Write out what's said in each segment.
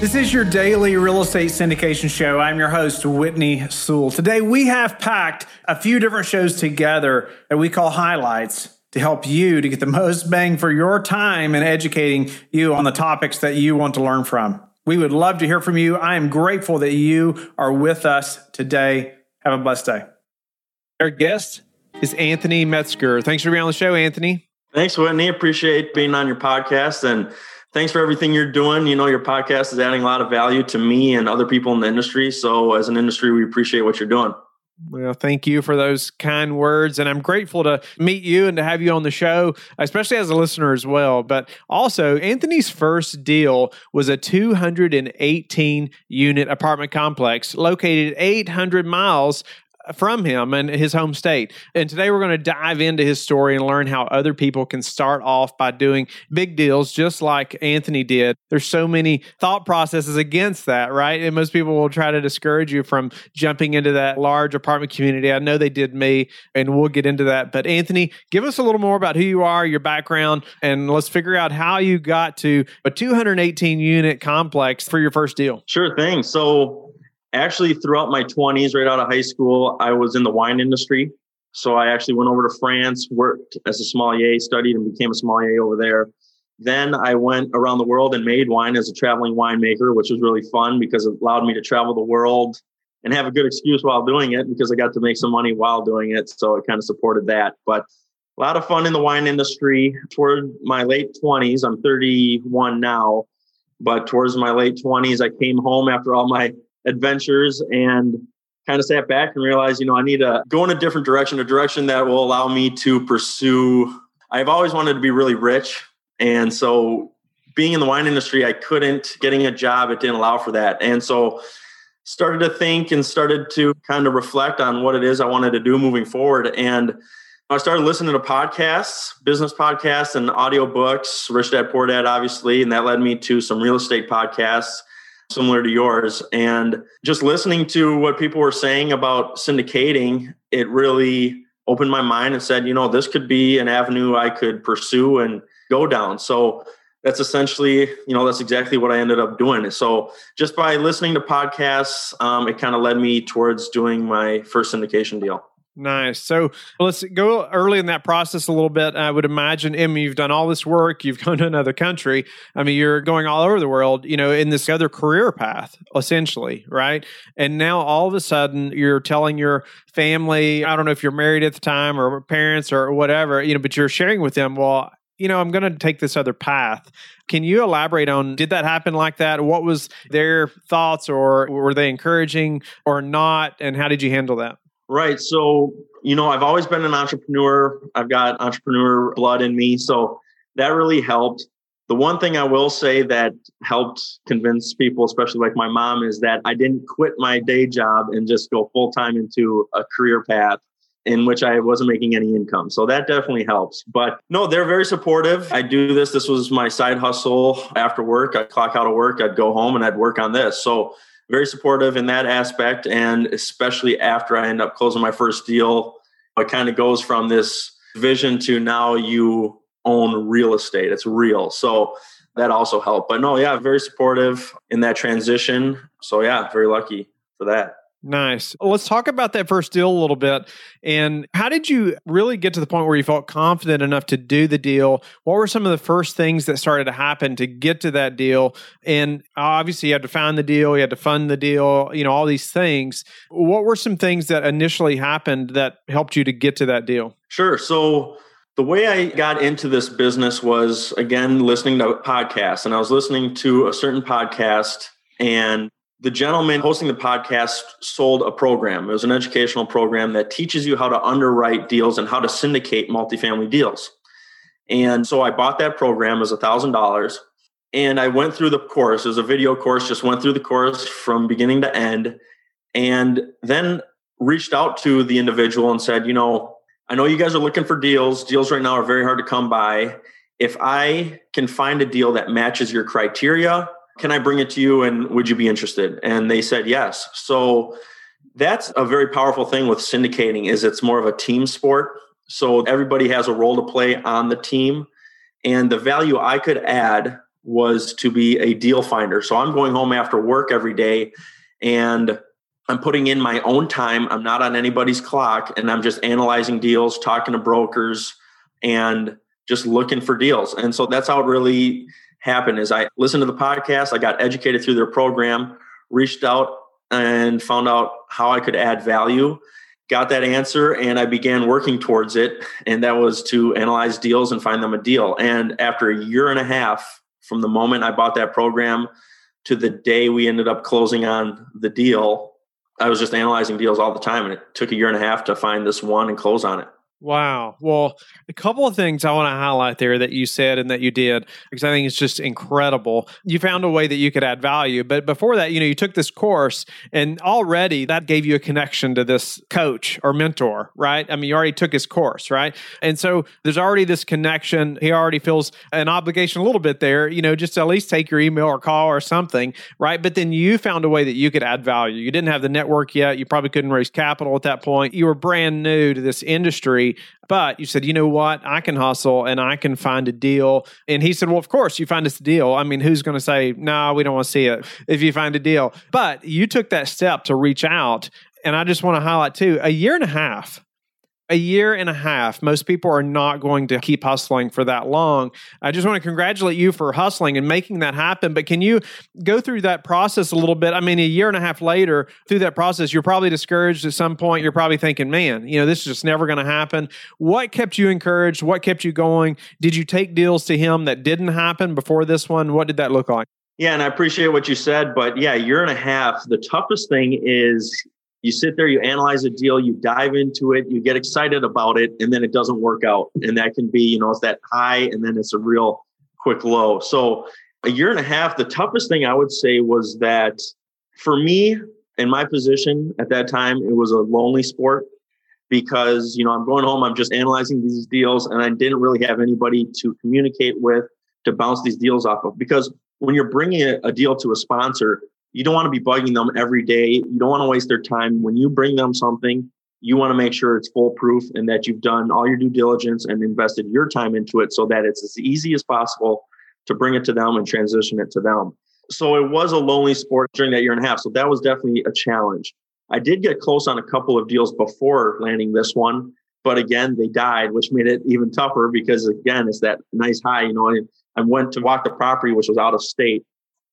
This is your daily real estate syndication show. I'm your host, Whitney Sewell. Today, we have packed a few different shows together that we call highlights to help you to get the most bang for your time in educating you on the topics that you want to learn from. We would love to hear from you. I am grateful that you are with us today. Have a blessed day. Our guest is Anthony Metzger. Thanks for being on the show, Anthony. Thanks, Whitney. Appreciate being on your podcast and thanks for everything you're doing. You know, your podcast is adding a lot of value to me and other people in the industry. So, as an industry, we appreciate what you're doing. Well, thank you for those kind words. And I'm grateful to meet you and to have you on the show, especially as a listener as well. But also, Anthony's first deal was a 218 unit apartment complex located 800 miles from him and his home state. And today we're going to dive into his story and learn how other people can start off by doing big deals just like Anthony did. There's so many thought processes against that, right? And most people will try to discourage you from jumping into that large apartment community. I know they did me, and we'll get into that. But Anthony, give us a little more about who you are, your background, and let's figure out how you got to a 218 unit complex for your first deal. Sure thing. So actually throughout my 20s right out of high school i was in the wine industry. So i actually went over to france worked as a sommelier studied and became a sommelier over there. Then i went around the world and made wine as a traveling winemaker which was really fun because it allowed me to travel the world and have a good excuse while doing it because i got to make some money while doing it. So it kind of supported that. But a lot of fun in the wine industry. Toward my late 20s i'm 31 now but towards my late 20s i came home after all my adventures and kind of sat back and realized, you know, I need to go in a different direction, a direction that will allow me to pursue. I've always wanted to be really rich. And so being in the wine industry, I couldn't getting a job, it didn't allow for that. And so started to think and started to kind of reflect on what it is I wanted to do moving forward. And I started listening to podcasts, business podcasts and audiobooks, Rich Dad Poor Dad, obviously. And that led me to some real estate podcasts similar to yours. And just listening to what people were saying about syndicating, it really opened my mind and said, you know, this could be an avenue I could pursue and go down. So that's essentially, you know, that's exactly what I ended up doing. So just by listening to podcasts, um, it kind of led me towards doing my first syndication deal. Nice. So let's go early in that process a little bit. I would imagine, mean, you've done all this work, you've gone to another country. I mean, you're going all over the world, you know, in this other career path, essentially, right? And now all of a sudden you're telling your family, I don't know if you're married at the time or parents or whatever, you know, but you're sharing with them, well, you know, I'm going to take this other path. Can you elaborate on did that happen like that? What was their thoughts or were they encouraging or not? And how did you handle that? Right. So, you know, I've always been an entrepreneur. I've got entrepreneur blood in me. So that really helped. The one thing I will say that helped convince people, especially like my mom, is that I didn't quit my day job and just go full time into a career path in which I wasn't making any income. So that definitely helps. But no, they're very supportive. I do this. This was my side hustle after work. I'd clock out of work, I'd go home and I'd work on this. So very supportive in that aspect. And especially after I end up closing my first deal, it kind of goes from this vision to now you own real estate. It's real. So that also helped. But no, yeah, very supportive in that transition. So yeah, very lucky for that. Nice. Let's talk about that first deal a little bit. And how did you really get to the point where you felt confident enough to do the deal? What were some of the first things that started to happen to get to that deal? And obviously, you had to find the deal, you had to fund the deal, you know, all these things. What were some things that initially happened that helped you to get to that deal? Sure. So, the way I got into this business was again listening to podcasts, and I was listening to a certain podcast, and the gentleman hosting the podcast sold a program. It was an educational program that teaches you how to underwrite deals and how to syndicate multifamily deals. And so I bought that program as a thousand dollars and I went through the course. It was a video course, just went through the course from beginning to end. And then reached out to the individual and said, you know, I know you guys are looking for deals. Deals right now are very hard to come by. If I can find a deal that matches your criteria can I bring it to you and would you be interested? And they said yes. So that's a very powerful thing with syndicating is it's more of a team sport. So everybody has a role to play on the team and the value I could add was to be a deal finder. So I'm going home after work every day and I'm putting in my own time. I'm not on anybody's clock and I'm just analyzing deals, talking to brokers and just looking for deals. And so that's how it really happened is I listened to the podcast, I got educated through their program, reached out and found out how I could add value got that answer and I began working towards it. And that was to analyze deals and find them a deal. And after a year and a half from the moment I bought that program to the day we ended up closing on the deal, I was just analyzing deals all the time. And it took a year and a half to find this one and close on it. Wow. Well, a couple of things I want to highlight there that you said and that you did, because I think it's just incredible. You found a way that you could add value. But before that, you know, you took this course and already that gave you a connection to this coach or mentor, right? I mean, you already took his course, right? And so there's already this connection. He already feels an obligation a little bit there, you know, just at least take your email or call or something, right? But then you found a way that you could add value. You didn't have the network yet. You probably couldn't raise capital at that point. You were brand new to this industry but you said, you know what? I can hustle and I can find a deal. And he said, well, of course, you find us a deal. I mean, who's going to say, no, we don't want to see it if you find a deal? But you took that step to reach out. And I just want to highlight too a year and a half a year and a half. Most people are not going to keep hustling for that long. I just want to congratulate you for hustling and making that happen. But can you go through that process a little bit? I mean, a year and a half later, through that process, you're probably discouraged at some point. You're probably thinking, man, you know, this is just never going to happen. What kept you encouraged? What kept you going? Did you take deals to him that didn't happen before this one? What did that look like? Yeah, and I appreciate what you said, but yeah, year and a half. The toughest thing is you sit there, you analyze a deal, you dive into it, you get excited about it, and then it doesn't work out. And that can be, you know, it's that high and then it's a real quick low. So a year and a half, the toughest thing I would say was that for me in my position at that time, it was a lonely sport because, you know, I'm going home, I'm just analyzing these deals and I didn't really have anybody to communicate with to bounce these deals off of. Because when you're bringing a, deal to a sponsor, you don't want to be bugging them every day. You don't want to waste their time. When you bring them something, you want to make sure it's foolproof and that you've done all your due diligence and invested your time into it so that it's as easy as possible to bring it to them and transition it to them. So it was a lonely sport during that year and a half. So that was definitely a challenge. I did get close on a couple of deals before landing this one, but again, they died, which made it even tougher because again, it's that nice high. You know, I, went to walk the property, which was out of state,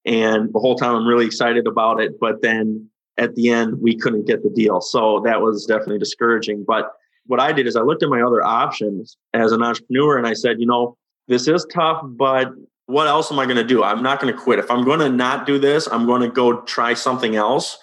and the whole time I'm really excited about it. But then at the end, we couldn't get the deal. So that was definitely discouraging. But what I did is I looked at my other options as an entrepreneur and I said, you know, this is tough, but what else am I going to do? I'm not going to quit. If I'm going to not do this, I'm going to go try something else.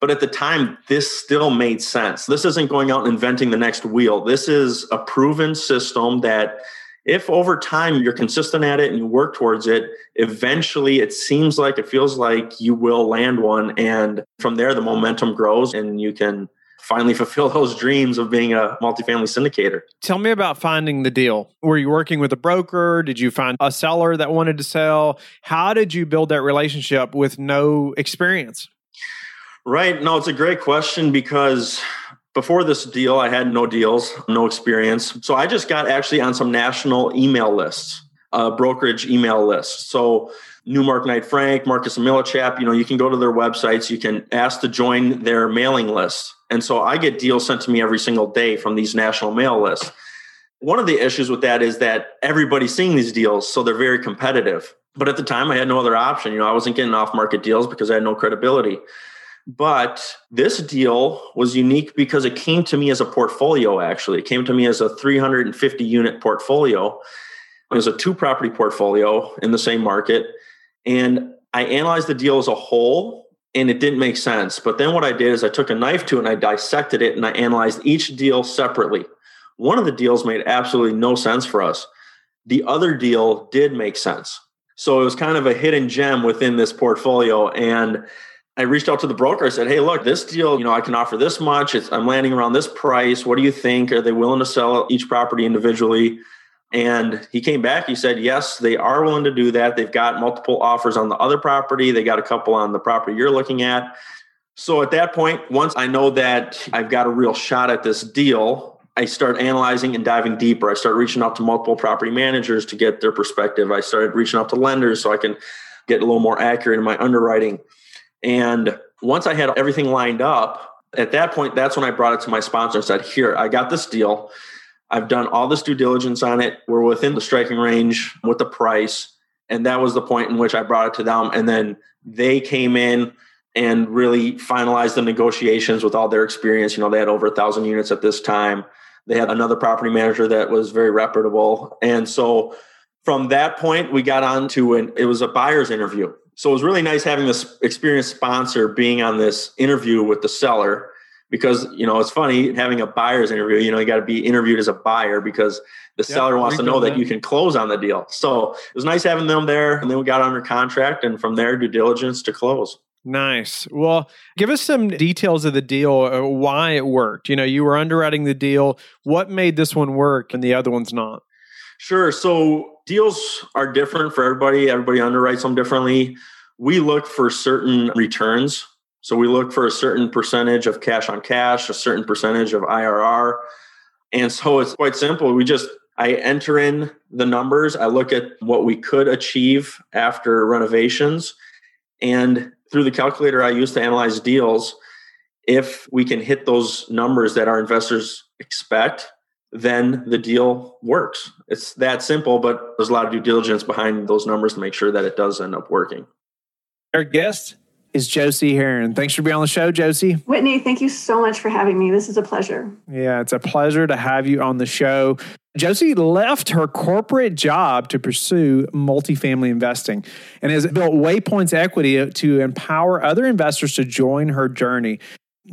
But at the time, this still made sense. This isn't going out and inventing the next wheel. This is a proven system that if over time you're consistent at it and you work towards it, eventually it seems like it feels like you will land one. And from there, the momentum grows and you can finally fulfill those dreams of being a multifamily syndicator. Tell me about finding the deal. Were you working with a broker? Did you find a seller that wanted to sell? How did you build that relationship with no experience? Right. No, it's a great question because before this deal, I had no deals, no experience. So I just got actually on some national email lists, uh, brokerage email lists. So Newmark Knight Frank, Marcus and Millichap, you know, you can go to their websites, you can ask to join their mailing list. And so I get deals sent to me every single day from these national mail lists. One of the issues with that is that everybody's seeing these deals, so they're very competitive. But at the time, I had no other option. You know, I wasn't getting off market deals because I had no credibility. But this deal was unique because it came to me as a portfolio, actually. It came to me as a 350 unit portfolio. It was a two property portfolio in the same market. And I analyzed the deal as a whole and it didn't make sense. But then what I did is I took a knife to it and I dissected it and I analyzed each deal separately. One of the deals made absolutely no sense for us. The other deal did make sense. So it was kind of a hidden gem within this portfolio. And I reached out to the broker. I said, "Hey, look, this deal, you know, I can offer this much. It's, I'm landing around this price. What do you think? Are they willing to sell each property individually?" And he came back. He said, "Yes, they are willing to do that. They've got multiple offers on the other property. They got a couple on the property you're looking at." So at that point, once I know that I've got a real shot at this deal, I start analyzing and diving deeper. I start reaching out to multiple property managers to get their perspective. I started reaching out to lenders so I can get a little more accurate in my underwriting. And once I had everything lined up, at that point, that's when I brought it to my sponsor and said, Here, I got this deal. I've done all this due diligence on it. We're within the striking range with the price. And that was the point in which I brought it to them. And then they came in and really finalized the negotiations with all their experience. You know, they had over a thousand units at this time. They had another property manager that was very reputable. And so from that point, we got on to an, it was a buyer's interview. So it was really nice having this experienced sponsor being on this interview with the seller because, you know, it's funny having a buyer's interview, you know, you got to be interviewed as a buyer because the yep, seller wants to know that, that you can close on the deal. So it was nice having them there. And then we got under contract and from there, due diligence to close. Nice. Well, give us some details of the deal, uh, why it worked. You know, you were underwriting the deal. What made this one work and the other one's not? Sure. So deals are different for everybody. Everybody underwrites them differently. We look for certain returns. So we look for a certain percentage of cash on cash, a certain percentage of IRR. And so it's quite simple. We just I enter in the numbers, I look at what we could achieve after renovations and through the calculator I use to analyze deals, if we can hit those numbers that our investors expect, then the deal works. It's that simple, but there's a lot of due diligence behind those numbers to make sure that it does end up working. Our guest is Josi Heron. Thanks for being on the show, Josi. Whitney, thank you so much for having me. This is a pleasure. Yeah, it's a pleasure to have you on the show. Josi left her corporate job to pursue multifamily investing and has built Waypoints Equity to empower other investors to join her journey.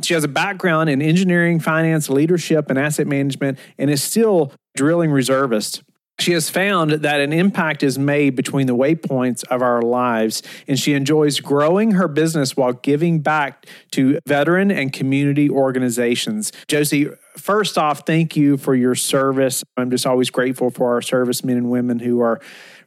She has a background in engineering, finance, leadership, and asset management, and is still drilling reservist. She has found that an impact is made between the waypoints of our lives, and she enjoys growing her business while giving back to veteran and community organizations. Josi, first off, thank you for your service. I'm just always grateful for our servicemen and women who are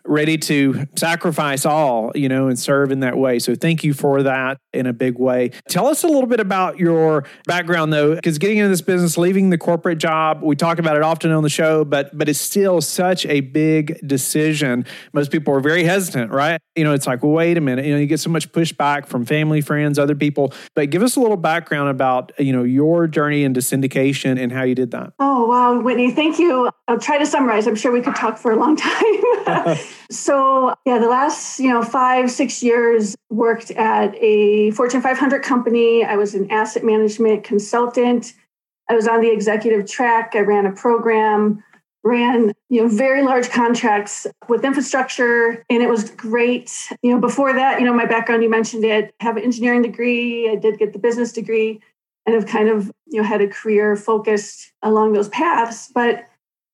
ready to sacrifice all, you know, and serve in that way. So thank you for that in a big way. Tell us a little bit about your background though, because getting into this business, leaving the corporate job, we talk about it often on the show, but but it's still such a big decision. Most people are very hesitant, right? You know, it's like, well, wait a minute, you know, you get so much pushback from family, friends, other people. But give us a little background about, you know, your journey into syndication and how you did that. Oh, wow, Whitney, thank you. I'll try to summarize. I'm sure we could talk for a long time. so, yeah, the last, you know, five, six years worked at a Fortune 500 company. I was an asset management consultant. I was on the executive track. I ran a program, ran, you know, very large contracts with infrastructure, and it was great. You know, before that, you know, my background, you mentioned it, have an engineering degree. I did get the business degree and have kind of, you know, had a career focused along those paths. But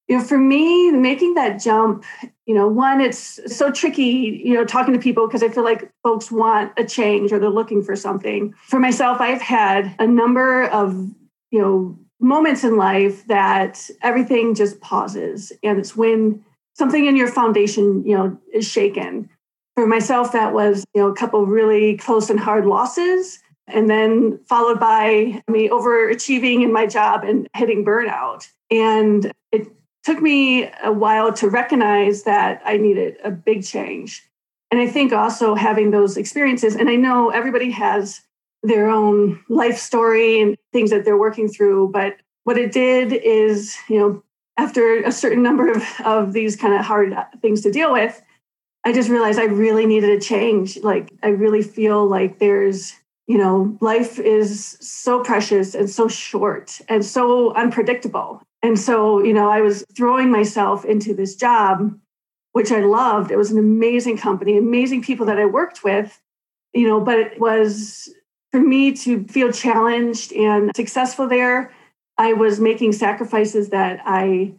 you know, for me, making that jump, you know, one, it's so tricky, you know, talking to people because I feel like folks want a change or they're looking for something. For myself, I've had a number of, you know, moments in life that everything just pauses. And it's when something in your foundation, you know, is shaken. For myself, that was, you know, a couple really close and hard losses. And then followed by me overachieving in my job and hitting burnout. And took me a while to recognize that I needed a big change. And I think also having those experiences, and I know everybody has their own life story and things that they're working through, but what it did is, you know, after a certain number of, of these kind of hard things to deal with, I just realized I really needed a change. Like, I really feel like there's, you know, life is so precious and so short and so unpredictable. And so, you know, I was throwing myself into this job, which I loved. It was an amazing company, amazing people that I worked with, you know, but it was for me to feel challenged and successful there. I was making sacrifices that I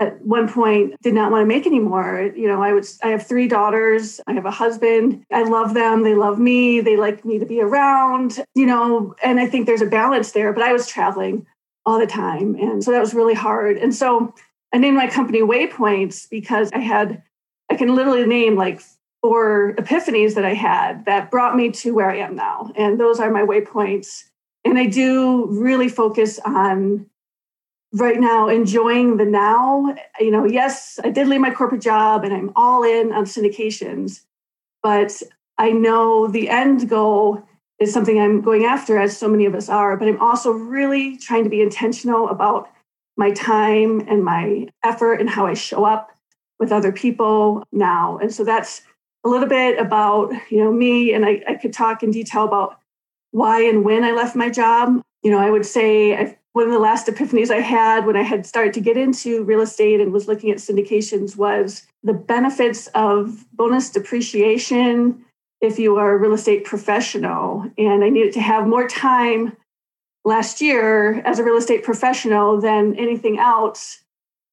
at one point did not want to make anymore you know i would i have three daughters i have a husband i love them they love me they like me to be around you know and i think there's a balance there but i was traveling all the time. And so that was really hard. And so I named my company Waypoints because I had, I can literally name like four epiphanies that I had that brought me to where I am now. And those are my waypoints. And I do really focus on right now enjoying the now. You know, yes, I did leave my corporate job and I'm all in on syndications, but I know the end goal is something I'm going after, as so many of us are. But I'm also really trying to be intentional about my time and my effort and how I show up with other people now. And so that's a little bit about you know me, and I, I could talk in detail about why and when I left my job. You know, I would say I've one of the last epiphanies I had when I had started to get into real estate and was looking at syndications was the benefits of bonus depreciation if you are a real estate professional. And I needed to have more time last year as a real estate professional than anything else.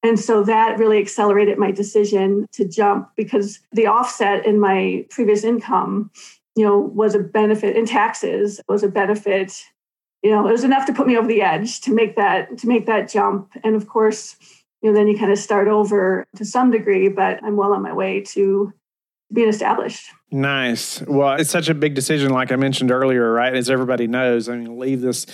And so that really accelerated my decision to jump because the offset in my previous income, you know, was a benefit in taxes, was a benefit you know, it was enough to put me over the edge to make that to make that jump. And of course, you know, then you kind of start over to some degree, but I'm well on my way to being established. Nice. Well, it's such a big decision, like I mentioned earlier, right? As everybody knows, I mean, leave this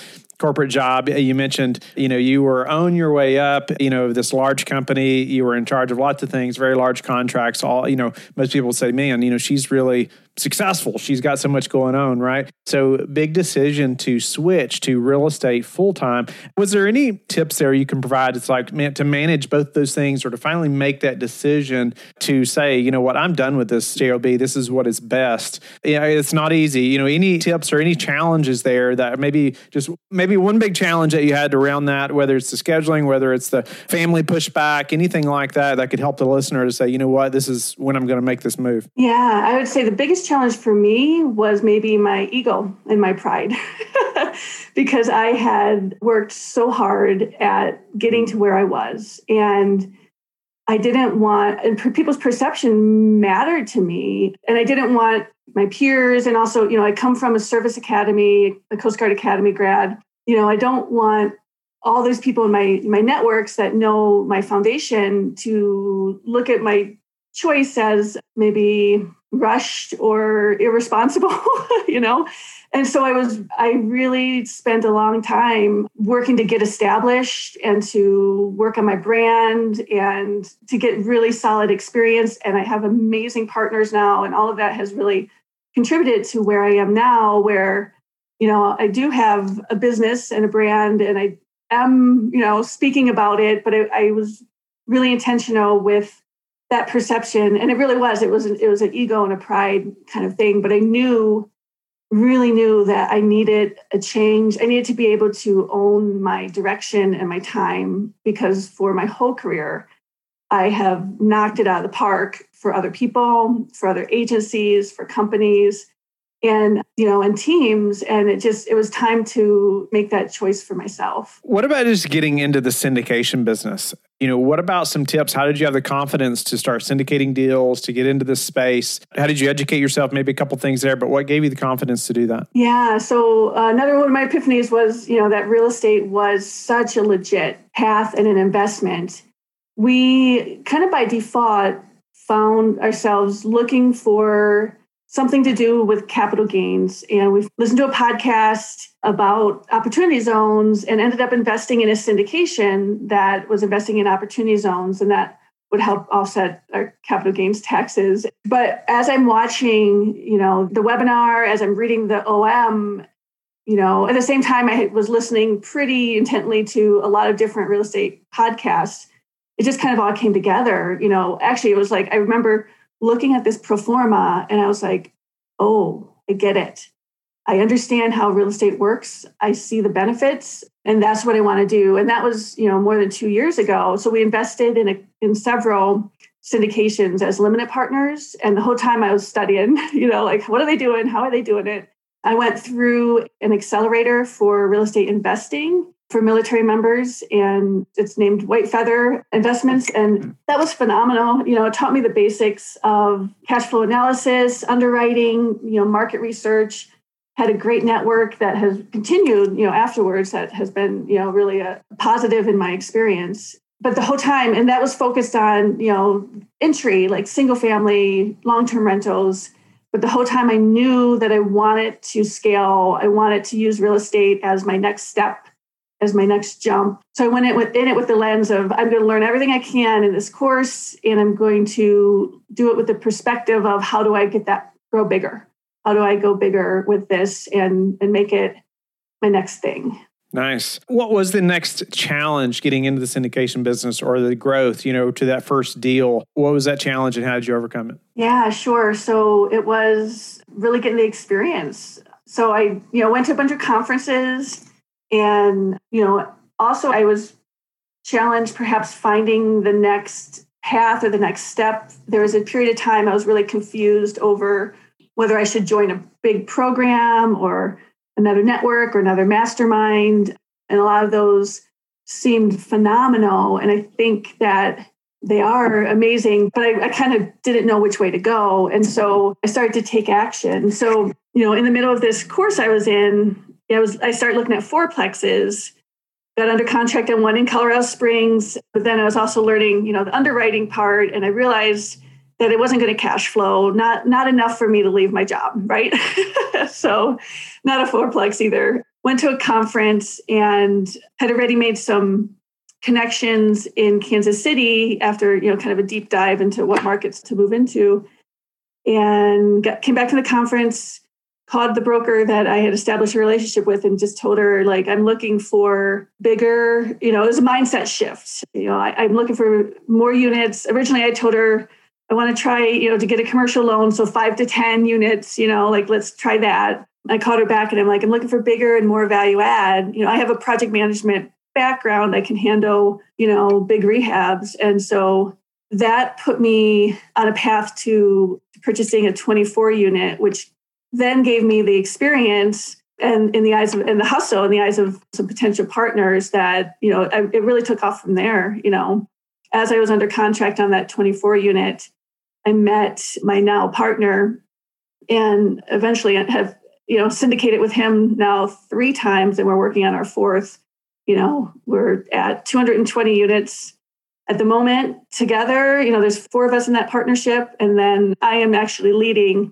corporate job. You mentioned, you know, you were on your way up, you know, this large company, you were in charge of lots of things, very large contracts, all, you know, most people say, man, you know, she's really successful. She's got so much going on, right? So, big decision to switch to real estate full time. Was there any tips there you can provide? It's like man, to manage both those things or to finally make that decision to say, you know what, I'm done with this JOB. This is what is best. Yeah, it's not easy. You know, any tips or any challenges there that maybe just maybe one big challenge that you had around that, whether it's the scheduling, whether it's the family pushback, anything like that, that could help the listener to say, you know what, this is when I'm going to make this move. Yeah, I would say the biggest challenge for me was maybe my ego and my pride because I had worked so hard at getting to where I was. And I didn't want, and people's perception mattered to me. And I didn't want my peers, and also, you know, I come from a service academy, a Coast Guard Academy grad. You know, I don't want all those people in my my networks that know my foundation to look at my choice as maybe rushed or irresponsible, you know? And so I was, I really spent a long time working to get established and to work on my brand and to get really solid experience. And I have amazing partners now. And all of that has really contributed to where I am now, where, you know, I do have a business and a brand and I am, you know, speaking about it, but I, I was really intentional with that perception. And it really was it was an, it was an ego and a pride kind of thing but i knew really knew that i needed a change. I needed to be able to own my direction and my time because for my whole career i have knocked it out of the park for other people for other agencies for companies and you know and teams and it just it was time to make that choice for myself. What about just getting into the syndication business? You know what about some tips? How did you have the confidence to start syndicating deals to get into this space? How did you educate yourself? Maybe a couple things there but what gave you the confidence to do that? Yeah so uh, another one of my epiphanies was you know that real estate was such a legit path and an investment. We kind of by default found ourselves looking for something to do with capital gains. And we've listened to a podcast about opportunity zones and ended up investing in a syndication that was investing in opportunity zones and that would help offset our capital gains taxes. But as I'm watching, you know, the webinar, as I'm reading the OM, you know, at the same time I was listening pretty intently to a lot of different real estate podcasts. It just kind of all came together. You know, actually it was like I remember looking at this pro forma and I was like, oh, I get it. I understand how real estate works. I see the benefits and that's what I want to do. And that was, you know, more than 2 years ago. So we invested in a, in several syndications as limited partners and the whole time I was studying, you know, like what are they doing? How are they doing it? I went through an accelerator for real estate investing for military members and it's named White Feather Investments. And that was phenomenal. You know, it taught me the basics of cash flow analysis, underwriting, you know, market research. Had a great network that has continued, you know, afterwards that has been, you know, really a positive in my experience. But the whole time, and that was focused on, you know, entry, like single family, long term rentals. But the whole time I knew that I wanted to scale, I wanted to use real estate as my next step as my next jump. So I went in, with, in it with the lens of I'm going to learn everything I can in this course, and I'm going to do it with the perspective of how do I get that grow bigger? How do I go bigger with this and and make it my next thing? Nice. What was the next challenge getting into the syndication business or the growth, you know, to that first deal? What was that challenge and how did you overcome it? Yeah, sure. So it was really getting the experience. So I, you know, went to a bunch of conferences and, you know, also I was challenged perhaps finding the next path or the next step. There was a period of time I was really confused over whether I should join a big program or another network or another mastermind. And a lot of those seemed phenomenal. And I think that they are amazing, but I, I kind of didn't know which way to go. And so I started to take action. So, you know, in the middle of this course I was in, I was I started looking at fourplexes, got under contract on one in Colorado Springs, but then I was also learning, you know, the underwriting part. And I realized that it wasn't going to cash flow, not not enough for me to leave my job, right? so not a fourplex either. Went to a conference and had already made some connections in Kansas City after, you know, kind of a deep dive into what markets to move into. And got, came back from the conference, called the broker that I had established a relationship with and just told her, like, I'm looking for bigger, you know, it was a mindset shift. You know, I, I'm looking for more units. Originally, I told her I want to try, you know, to get a commercial loan. So five to 10 units, you know, like let's try that. I called her back and I'm like, I'm looking for bigger and more value add. You know, I have a project management background. I can handle, you know, big rehabs. And so that put me on a path to purchasing a 24 unit, which then gave me the experience and in the eyes of and the hustle in the eyes of some potential partners that, you know, I, it really took off from there, you know. As I was under contract on that 24 unit, I met my now partner and eventually have, you know, syndicated with him now three times and we're working on our fourth. You know, we're at 220 units at the moment together. You know, there's four of us in that partnership. And then I am actually leading